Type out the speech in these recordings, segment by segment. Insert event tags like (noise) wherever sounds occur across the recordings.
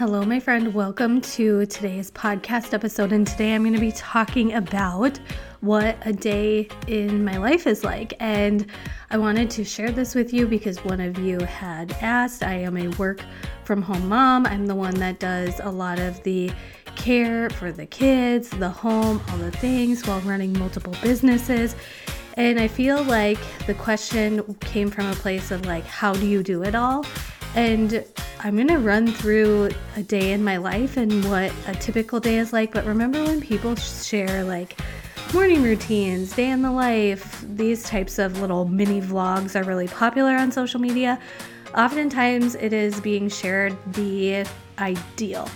Hello, my friend. Welcome to today's podcast episode. And today I'm going to be talking about what a day in my life is like. And I wanted to share this with you because one of you had asked. I am a work from home mom. I'm the one that does a lot of the care for the kids, the home, all the things while running multiple businesses. And I feel like the question came from a place of like, how do you do it all? And I'm gonna run through a day in my life and what a typical day is like. But remember when people share like morning routines, day in the life, these types of little mini vlogs are really popular on social media. Oftentimes it is being shared the ideal.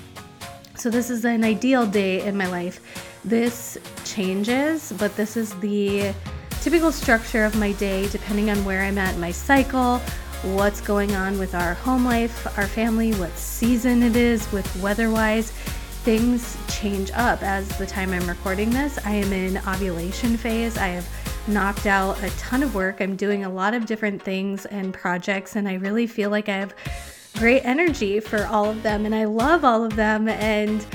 So, this is an ideal day in my life. This changes, but this is the typical structure of my day depending on where I'm at in my cycle, what's going on with our home life, our family, what season it is with weather wise. Things change up as the time I'm recording this. I am in ovulation phase. I have knocked out a ton of work. I'm doing a lot of different things and projects, and I really feel like I have great energy for all of them, and I love all of them. And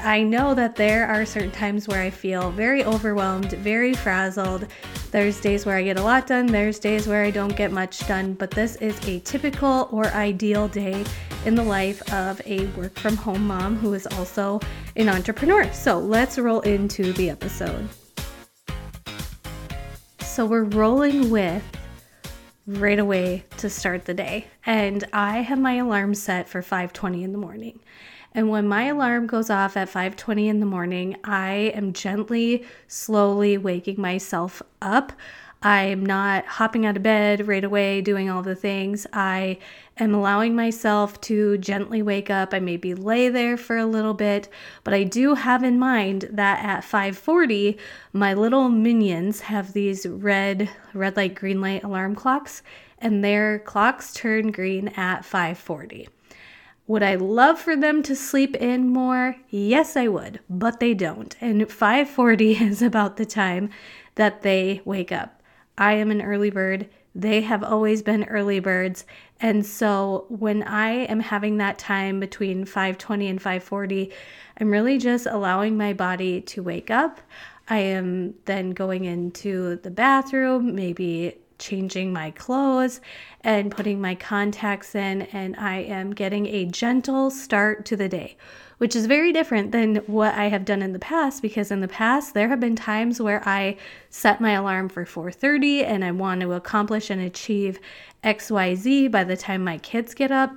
I know that there are certain times where I feel very overwhelmed, very frazzled. There's days where I get a lot done, there's days where I don't get much done, but this is a typical or ideal day in the life of a work from home mom who is also an entrepreneur. So let's roll into the episode. So we're rolling with right away to start the day. And I have my alarm set for 5:20 in the morning. And when my alarm goes off at 5:20 in the morning, I am gently slowly waking myself up. I'm not hopping out of bed right away doing all the things. I am allowing myself to gently wake up. I maybe lay there for a little bit, but I do have in mind that at 5:40 my little minions have these red red light green light alarm clocks and their clocks turn green at 5:40. Would I love for them to sleep in more? Yes, I would, but they don't. And 5:40 (laughs) is about the time that they wake up. I am an early bird. They have always been early birds. And so when I am having that time between 5:20 and 5:40, I'm really just allowing my body to wake up. I am then going into the bathroom, maybe changing my clothes and putting my contacts in and I am getting a gentle start to the day which is very different than what I have done in the past because in the past there have been times where I set my alarm for 4:30 and I want to accomplish and achieve XYZ by the time my kids get up.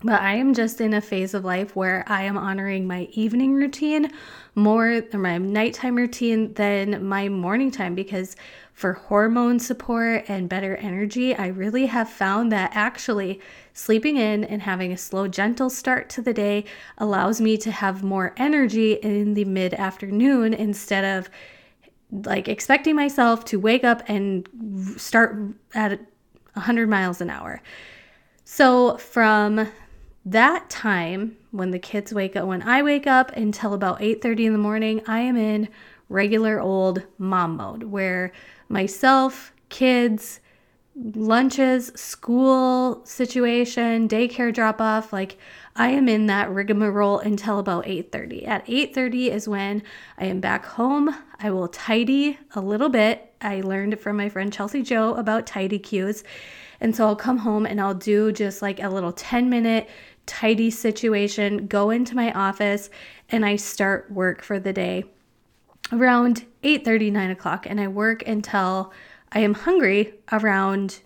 But I am just in a phase of life where I am honoring my evening routine more, or my nighttime routine than my morning time because for hormone support and better energy, I really have found that actually sleeping in and having a slow, gentle start to the day allows me to have more energy in the mid afternoon instead of like expecting myself to wake up and start at 100 miles an hour. So, from that time when the kids wake up, when I wake up until about 8:30 in the morning, I am in regular old mom mode where myself, kids, lunches, school situation, daycare drop off, like I am in that rigmarole until about 8:30. At 8:30 is when I am back home. I will tidy a little bit. I learned from my friend Chelsea Joe about tidy cues. And so I'll come home and I'll do just like a little 10 minute tidy situation, go into my office, and I start work for the day around 8 30, 9 o'clock, and I work until I am hungry around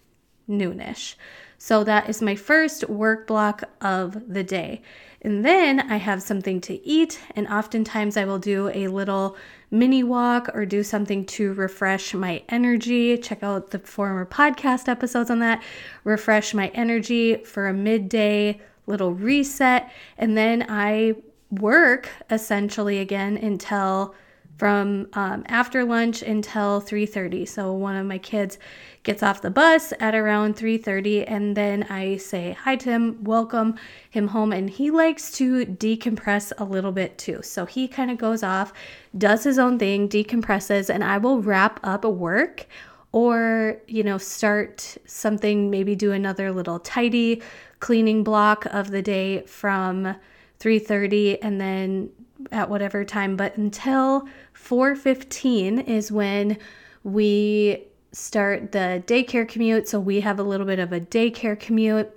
noonish. So that is my first work block of the day. And then I have something to eat, and oftentimes I will do a little mini walk or do something to refresh my energy. Check out the former podcast episodes on that. Refresh my energy for a midday little reset. And then I work essentially again until from um, after lunch until 3.30 so one of my kids gets off the bus at around 3.30 and then i say hi to him welcome him home and he likes to decompress a little bit too. So he kind of goes off does his own thing decompresses and i will wrap up work or you know start something maybe do another little tidy cleaning block of the day from 3:30 and then at whatever time, but until 4:15 is when we start the daycare commute. So we have a little bit of a daycare commute.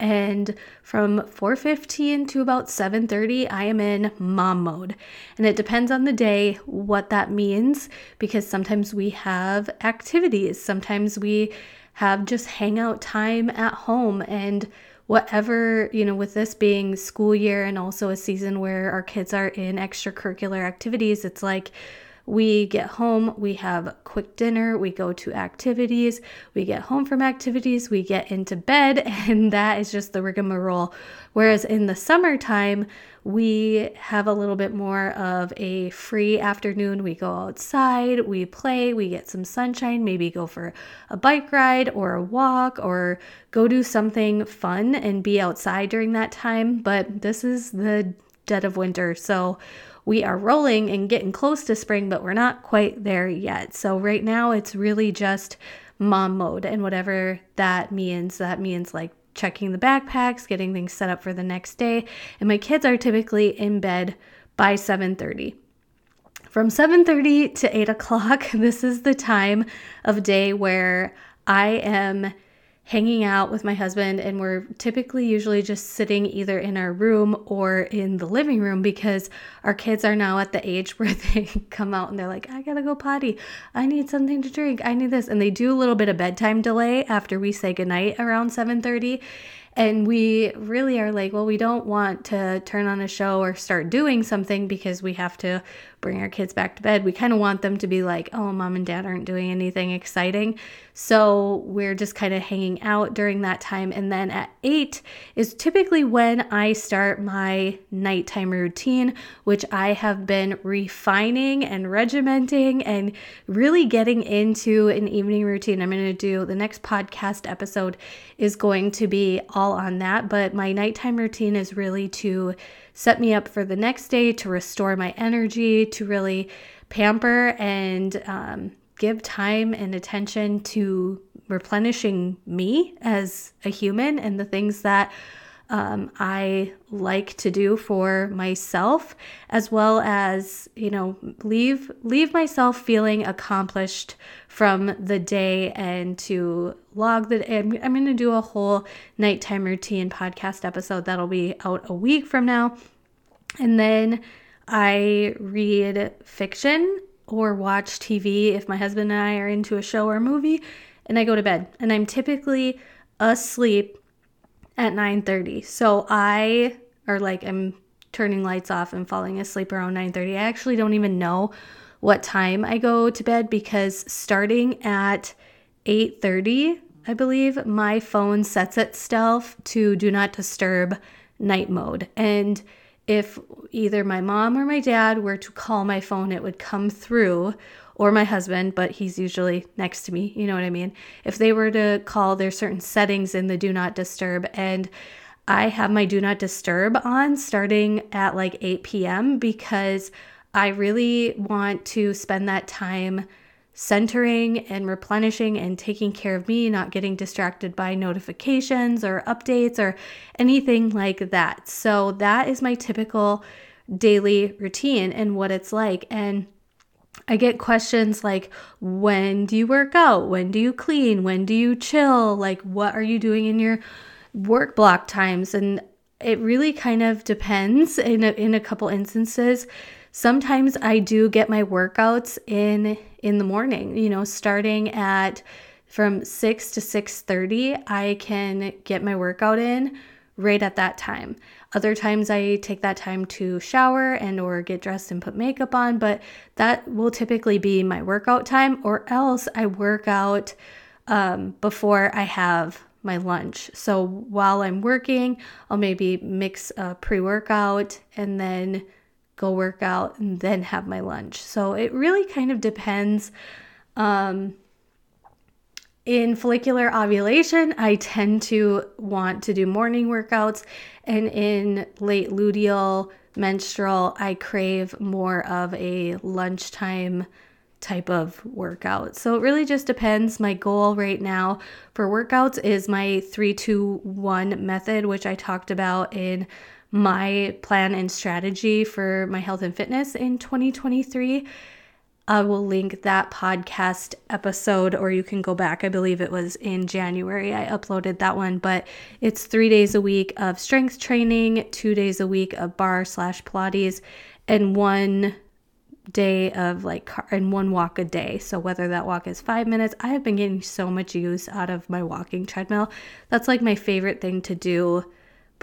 And from 4:15 to about 7:30 I am in mom mode. And it depends on the day what that means because sometimes we have activities, sometimes we have just hangout time at home and whatever, you know, with this being school year and also a season where our kids are in extracurricular activities, it's like we get home, we have quick dinner, we go to activities, we get home from activities, we get into bed, (laughs) and that is just the rigmarole. Whereas in the summertime, we have a little bit more of a free afternoon. We go outside, we play, we get some sunshine, maybe go for a bike ride or a walk or go do something fun and be outside during that time. But this is the dead of winter. So we are rolling and getting close to spring, but we're not quite there yet. So right now it's really just mom mode and whatever that means. That means like checking the backpacks, getting things set up for the next day. And my kids are typically in bed by 7:30. From 7:30 to 8 o'clock, (laughs) this is the time of day where I am hanging out with my husband and we're typically usually just sitting either in our room or in the living room because our kids are now at the age (laughs) where they come out and they're like I got to go potty. I need something to drink. I need this and they do a little bit of bedtime delay after we say goodnight around 7:30 and we really are like, well, we don't want to turn on a show or start doing something because we have to bring our kids back to bed. We kind of want them to be like, oh, mom and dad aren't doing anything exciting. So we're just kind of hanging out during that time. And then at eight is typically when I start my nighttime routine, which I have been refining and regimenting and really getting into an evening routine. I'm going to do the next podcast episode is going to be all on that. But my nighttime routine is really to set me up for the next day to restore my energy, to really pamper and um, give time and attention to replenishing me as a human and the things that um, I like to do for myself, as well as you know leave leave myself feeling accomplished from the day and to log the. I'm, I'm going to do a whole nighttime routine podcast episode that'll be out a week from now, and then I read fiction or watch TV if my husband and I are into a show or a movie, and I go to bed. And I'm typically asleep at 9:30. So I are like I'm turning lights off and falling asleep around 9:30. I actually don't even know what time I go to bed because starting at 8:30, I believe, my phone sets itself to do not disturb night mode. And if either my mom or my dad were to call my phone, it would come through, or my husband, but he's usually next to me. You know what I mean? If they were to call, there's certain settings in the do not disturb. And I have my do not disturb on starting at like 8 p.m. because I really want to spend that time centering and replenishing and taking care of me, not getting distracted by notifications or updates or anything like that. So, that is my typical daily routine and what it's like. And I get questions like, when do you work out? When do you clean? When do you chill? Like, what are you doing in your work block times? And it really kind of depends in a, in a couple instances. Sometimes I do get my workouts in in the morning, you know, starting at from 6 to 6:30, I can get my workout in right at that time. Other times I take that time to shower and or get dressed and put makeup on, but that will typically be my workout time or else I work out um, before I have my lunch. So while I'm working, I'll maybe mix a pre-workout and then go work out, and then have my lunch. So it really kind of depends. Um, in follicular ovulation, I tend to want to do morning workouts, and in late luteal menstrual, I crave more of a lunchtime type of workout. So it really just depends. My goal right now for workouts is my 321 method, which I talked about in my plan and strategy for my health and fitness in 2023. I will link that podcast episode, or you can go back. I believe it was in January. I uploaded that one, but it's three days a week of strength training, two days a week of barre slash Pilates, and one day of like car- and one walk a day. So whether that walk is 5 minutes, I have been getting so much use out of my walking treadmill. That's like my favorite thing to do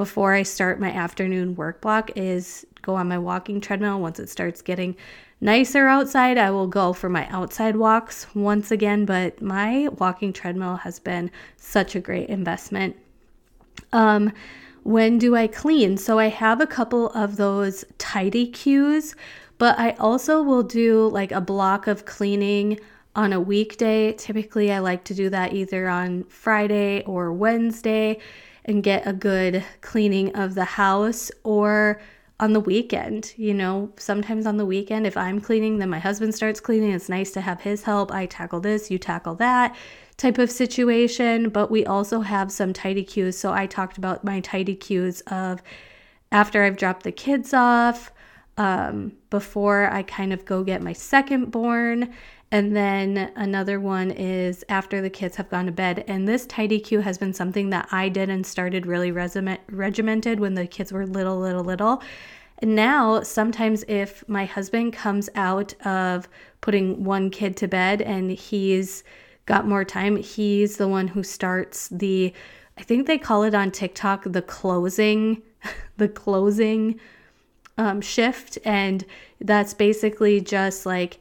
before I start my afternoon work block is go on my walking treadmill once it starts getting nicer outside. I will go for my outside walks once again, but my walking treadmill has been such a great investment. Um when do I clean? So I have a couple of those tidy cues but I also will do like a block of cleaning on a weekday. Typically, I like to do that either on Friday or Wednesday and get a good cleaning of the house or on the weekend. You know, sometimes on the weekend, if I'm cleaning, then my husband starts cleaning. It's nice to have his help. I tackle this, you tackle that type of situation. But we also have some tidy cues. So I talked about my tidy cues of after I've dropped the kids off um, before I kind of go get my second born. And then another one is after the kids have gone to bed. And this tidy cue has been something that I did and started really regiment, regimented when the kids were little, little, little. And now, sometimes if my husband comes out of putting one kid to bed and he's got more time, he's the one who starts the, I think they call it on TikTok, the closing, (laughs) the closing um, shift. And that's basically just like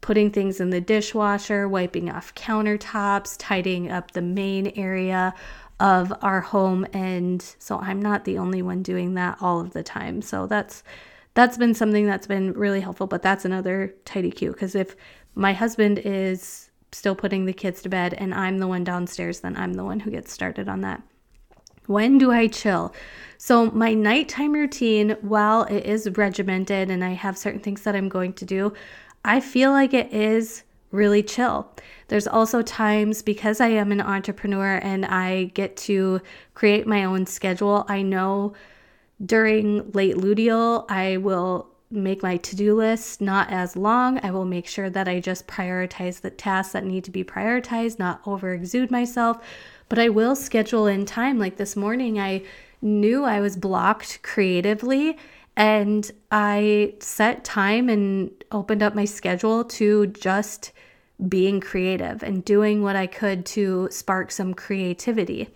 putting things in the dishwasher, wiping off countertops, tidying up the main area of our home. And so I'm not the only one doing that all of the time. So that's that's been something that's been really helpful, but that's another tidy cue because if my husband is still putting the kids to bed and I'm the one downstairs, then I'm the one who gets started on that. When do I chill? So, my nighttime routine, while it is regimented and I have certain things that I'm going to do, I feel like it is really chill. There's also times because I am an entrepreneur and I get to create my own schedule. I know during late luteal, I will make my to do list not as long. I will make sure that I just prioritize the tasks that need to be prioritized, not over exude myself but I will schedule in time. Like this morning, I knew I was blocked creatively and I set time and opened up my schedule to just being creative and doing what I could to spark some creativity.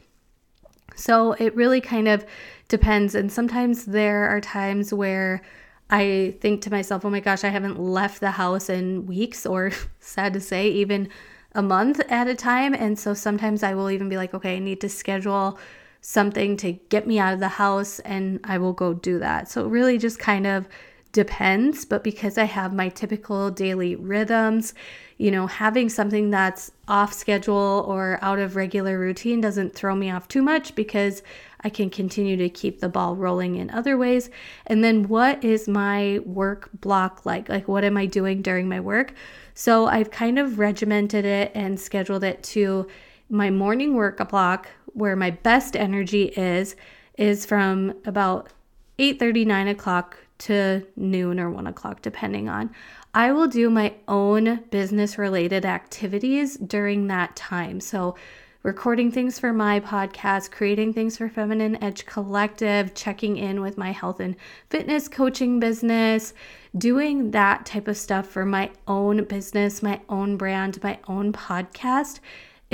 So it really kind of depends. And sometimes there are times where I think to myself, oh my gosh, I haven't left the house in weeks, or (laughs) sad to say, even a month at a time. And so sometimes I will even be like, okay, I need to schedule something to get me out of the house and I will go do that. So it really just kind of depends. But because I have my typical daily rhythms, you know, having something that's off schedule or out of regular routine doesn't throw me off too much because I can continue to keep the ball rolling in other ways. And then what is my work block like? Like, what am I doing during my work? So I've kind of regimented it and scheduled it to my morning work block where my best energy is is from about 8 9 o'clock to noon or 1 o'clock depending on. I will do my own business related activities during that time. So recording things for my podcast, creating things for Feminine Edge Collective, checking in with my health and fitness coaching business, doing that type of stuff for my own business, my own brand, my own podcast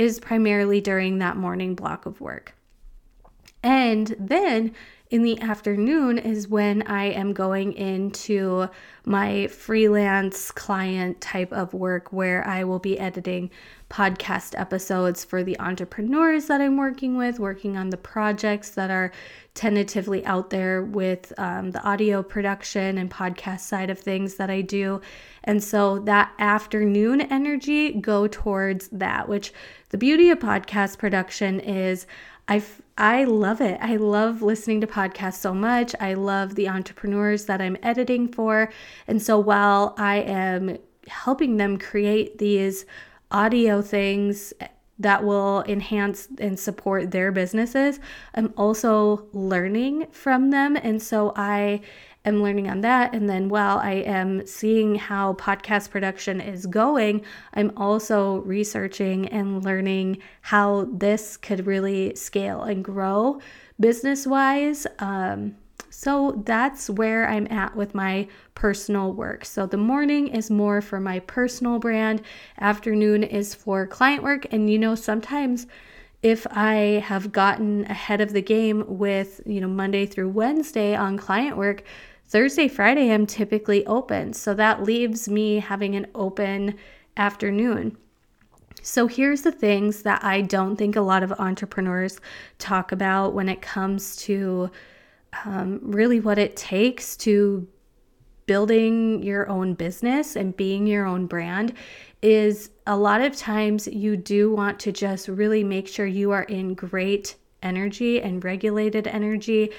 is primarily during that morning block of work. And then in the afternoon is when I am going into my freelance client type of work where I will be editing podcast episodes for the entrepreneurs that I'm working with, working on the projects that are tentatively out there with um, the audio production and podcast side of things that I do. And so that afternoon energy go towards that, which the beauty of podcast production is I I love it. I love listening to podcasts so much. I love the entrepreneurs that I'm editing for. And so while I am helping them create these audio things that will enhance and support their businesses. I'm also learning from them. And so I am learning on that. And then while I am seeing how podcast production is going, I'm also researching and learning how this could really scale and grow business wise. Um, so that's where I'm at with my personal work. So the morning is more for my personal brand, afternoon is for client work. And you know, sometimes if I have gotten ahead of the game with, you know, Monday through Wednesday on client work, Thursday, Friday, I'm typically open. So that leaves me having an open afternoon. So here's the things that I don't think a lot of entrepreneurs talk about when it comes to um, really what it takes to building your own business and being your own brand is a lot of times you do want to just really make sure you are in great energy and regulated energy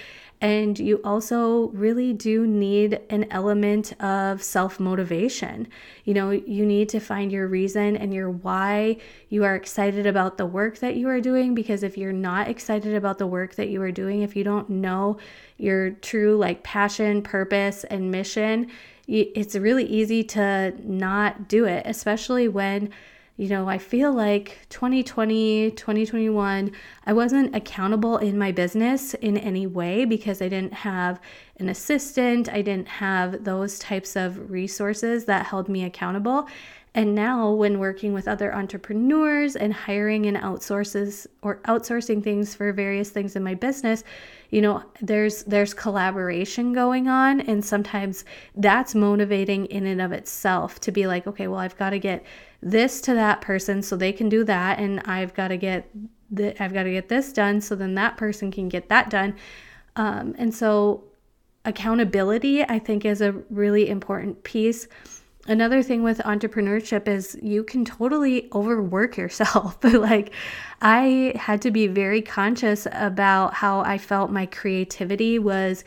and you also really do need an element of self motivation. You know, you need to find your reason and your why you are excited about the work that you are doing. Because if you're not excited about the work that you are doing, if you don't know your true like passion, purpose, and mission, it's really easy to not do it, especially when you know, I feel like 2020, 2021, I wasn't accountable in my business in any way because I didn't have an assistant, I didn't have those types of resources that held me accountable. And now, when working with other entrepreneurs and hiring and outsources or outsourcing things for various things in my business, you know, there's there's collaboration going on, and sometimes that's motivating in and of itself to be like, okay, well, I've got to get this to that person so they can do that, and I've got to get the, I've got to get this done so then that person can get that done. Um, and so, accountability, I think, is a really important piece another thing with entrepreneurship is you can totally overwork yourself. (laughs) like I had to be very conscious about how I felt my creativity was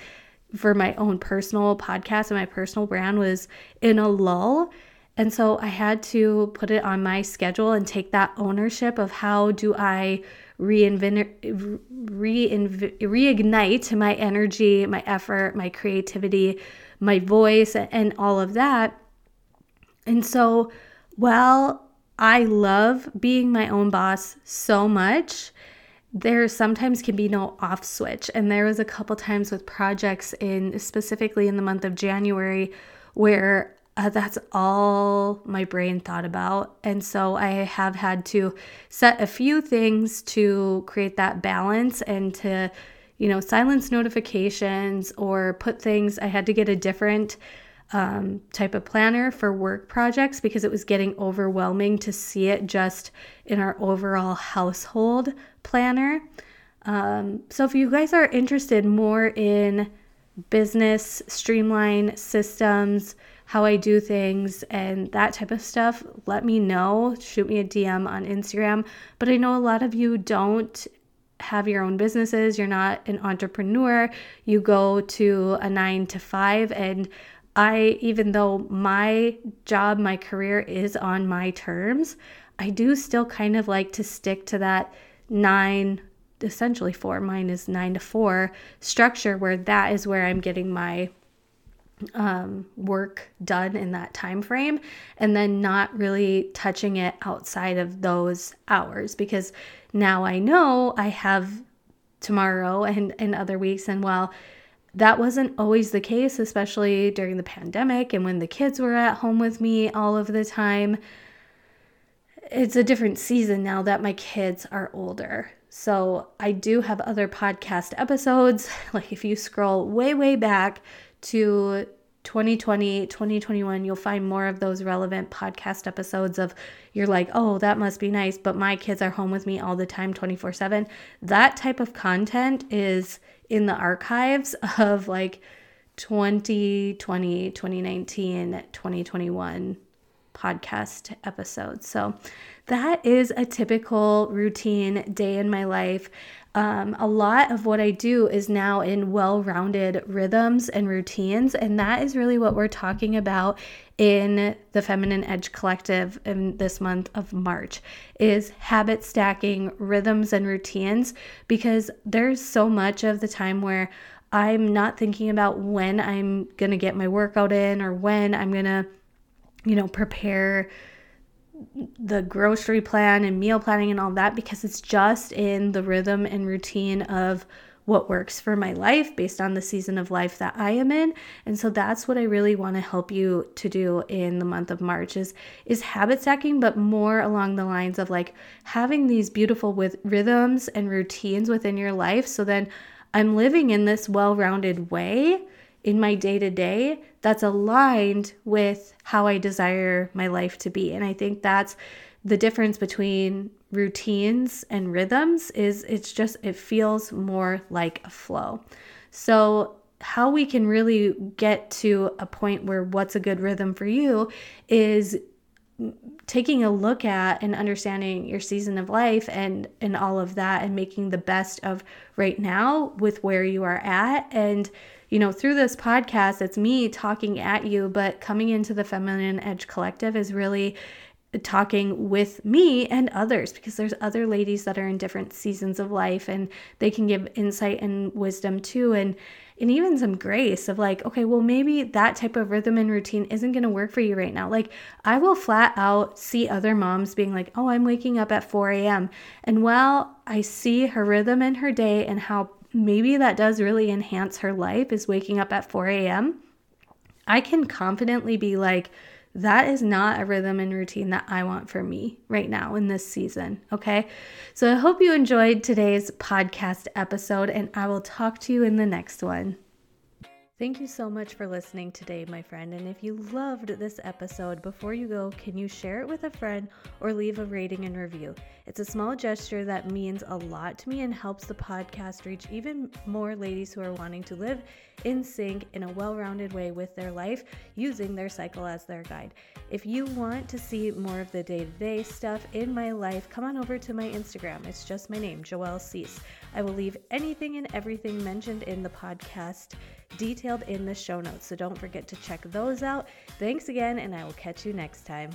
for my own personal podcast and my personal brand was in a lull. And so I had to put it on my schedule and take that ownership of how do I reinvent, reinv- reignite my energy, my effort, my creativity, my voice, and all of that and so, while I love being my own boss so much, there sometimes can be no off switch. And there was a couple times with projects in specifically in the month of January where uh, that's all my brain thought about. And so I have had to set a few things to create that balance and to, you know, silence notifications or put things, I had to get a different um, type of planner for work projects because it was getting overwhelming to see it just in our overall household planner. Um, so, if you guys are interested more in business, streamline systems, how I do things, and that type of stuff, let me know. Shoot me a DM on Instagram. But I know a lot of you don't have your own businesses, you're not an entrepreneur, you go to a nine to five, and I, even though my job, my career is on my terms, I do still kind of like to stick to that nine, essentially four, mine is nine to four structure where that is where I'm getting my um, work done in that time frame and then not really touching it outside of those hours because now I know I have tomorrow and, and other weeks and while that wasn't always the case, especially during the pandemic and when the kids were at home with me all of the time. It's a different season now that my kids are older. So I do have other podcast episodes. (laughs) Like if you scroll way, way back to 2020, 2021, you'll find more of those relevant podcast episodes of you're like, oh, that must be nice, but my kids are home with me all the time, 24 7. That type of content is in the archives of like 2020, 2019, 2021 podcast episode. So that is a typical routine day in my life. um, a lot of what I do is now in well rounded rhythms and routines. And that is really what we're talking about in the Feminine Edge Collective in this month of March is habit stacking rhythms and routines because there's so much of the time where I'm not thinking about when I'm going to get my workout in or when I'm going to, you know, prepare the grocery plan and meal planning and all that because it's just in the rhythm and routine of what works for my life based on the season of life that I am in. And so that's what I really want to help you to do in the month of March is is habit stacking but more along the lines of like having these beautiful with rhythms and routines within your life so then I'm living in this well-rounded way in my day to day that's aligned with how I desire my life to be. And I think that's the difference between routines and rhythms is it's just it feels more like a flow. So how we can really get to a point where what's a good rhythm for you is taking a look at and understanding your season of life and and all of that and making the best of right now with where you are at and you know, through this podcast, it's me talking at you, but coming into the Feminine Edge Collective is really talking with me and others because there's other ladies that are in different seasons of life and they can give insight and wisdom too and and even some grace of like okay well maybe that type of rhythm and routine isn't going to work for you right now. Like i will flat out see other moms being like oh i'm waking up at 4 a.m and while i see her rhythm in her day and how maybe that does really enhance her life is waking up at 4 a.m., I can confidently be like, that is not a rhythm and routine that I want for me right now in this season. Okay. So I hope you enjoyed today's podcast episode, and I will talk to you in the next one. Thank you so much for listening today, my friend. And if you loved this episode, before you go, can you share it with a friend or leave a rating and review? It's a small gesture that means a lot to me and helps the podcast reach even more ladies who are wanting to live in sync in a well rounded way with their life using their cycle as their guide. If you want to see more of the day to day stuff in my life, come on over to my Instagram. It's just my name, Joelle Cease. I will leave anything and everything mentioned in the podcast detailed in the show notes. So don't forget to check those out. Thanks again, and I will catch you next time.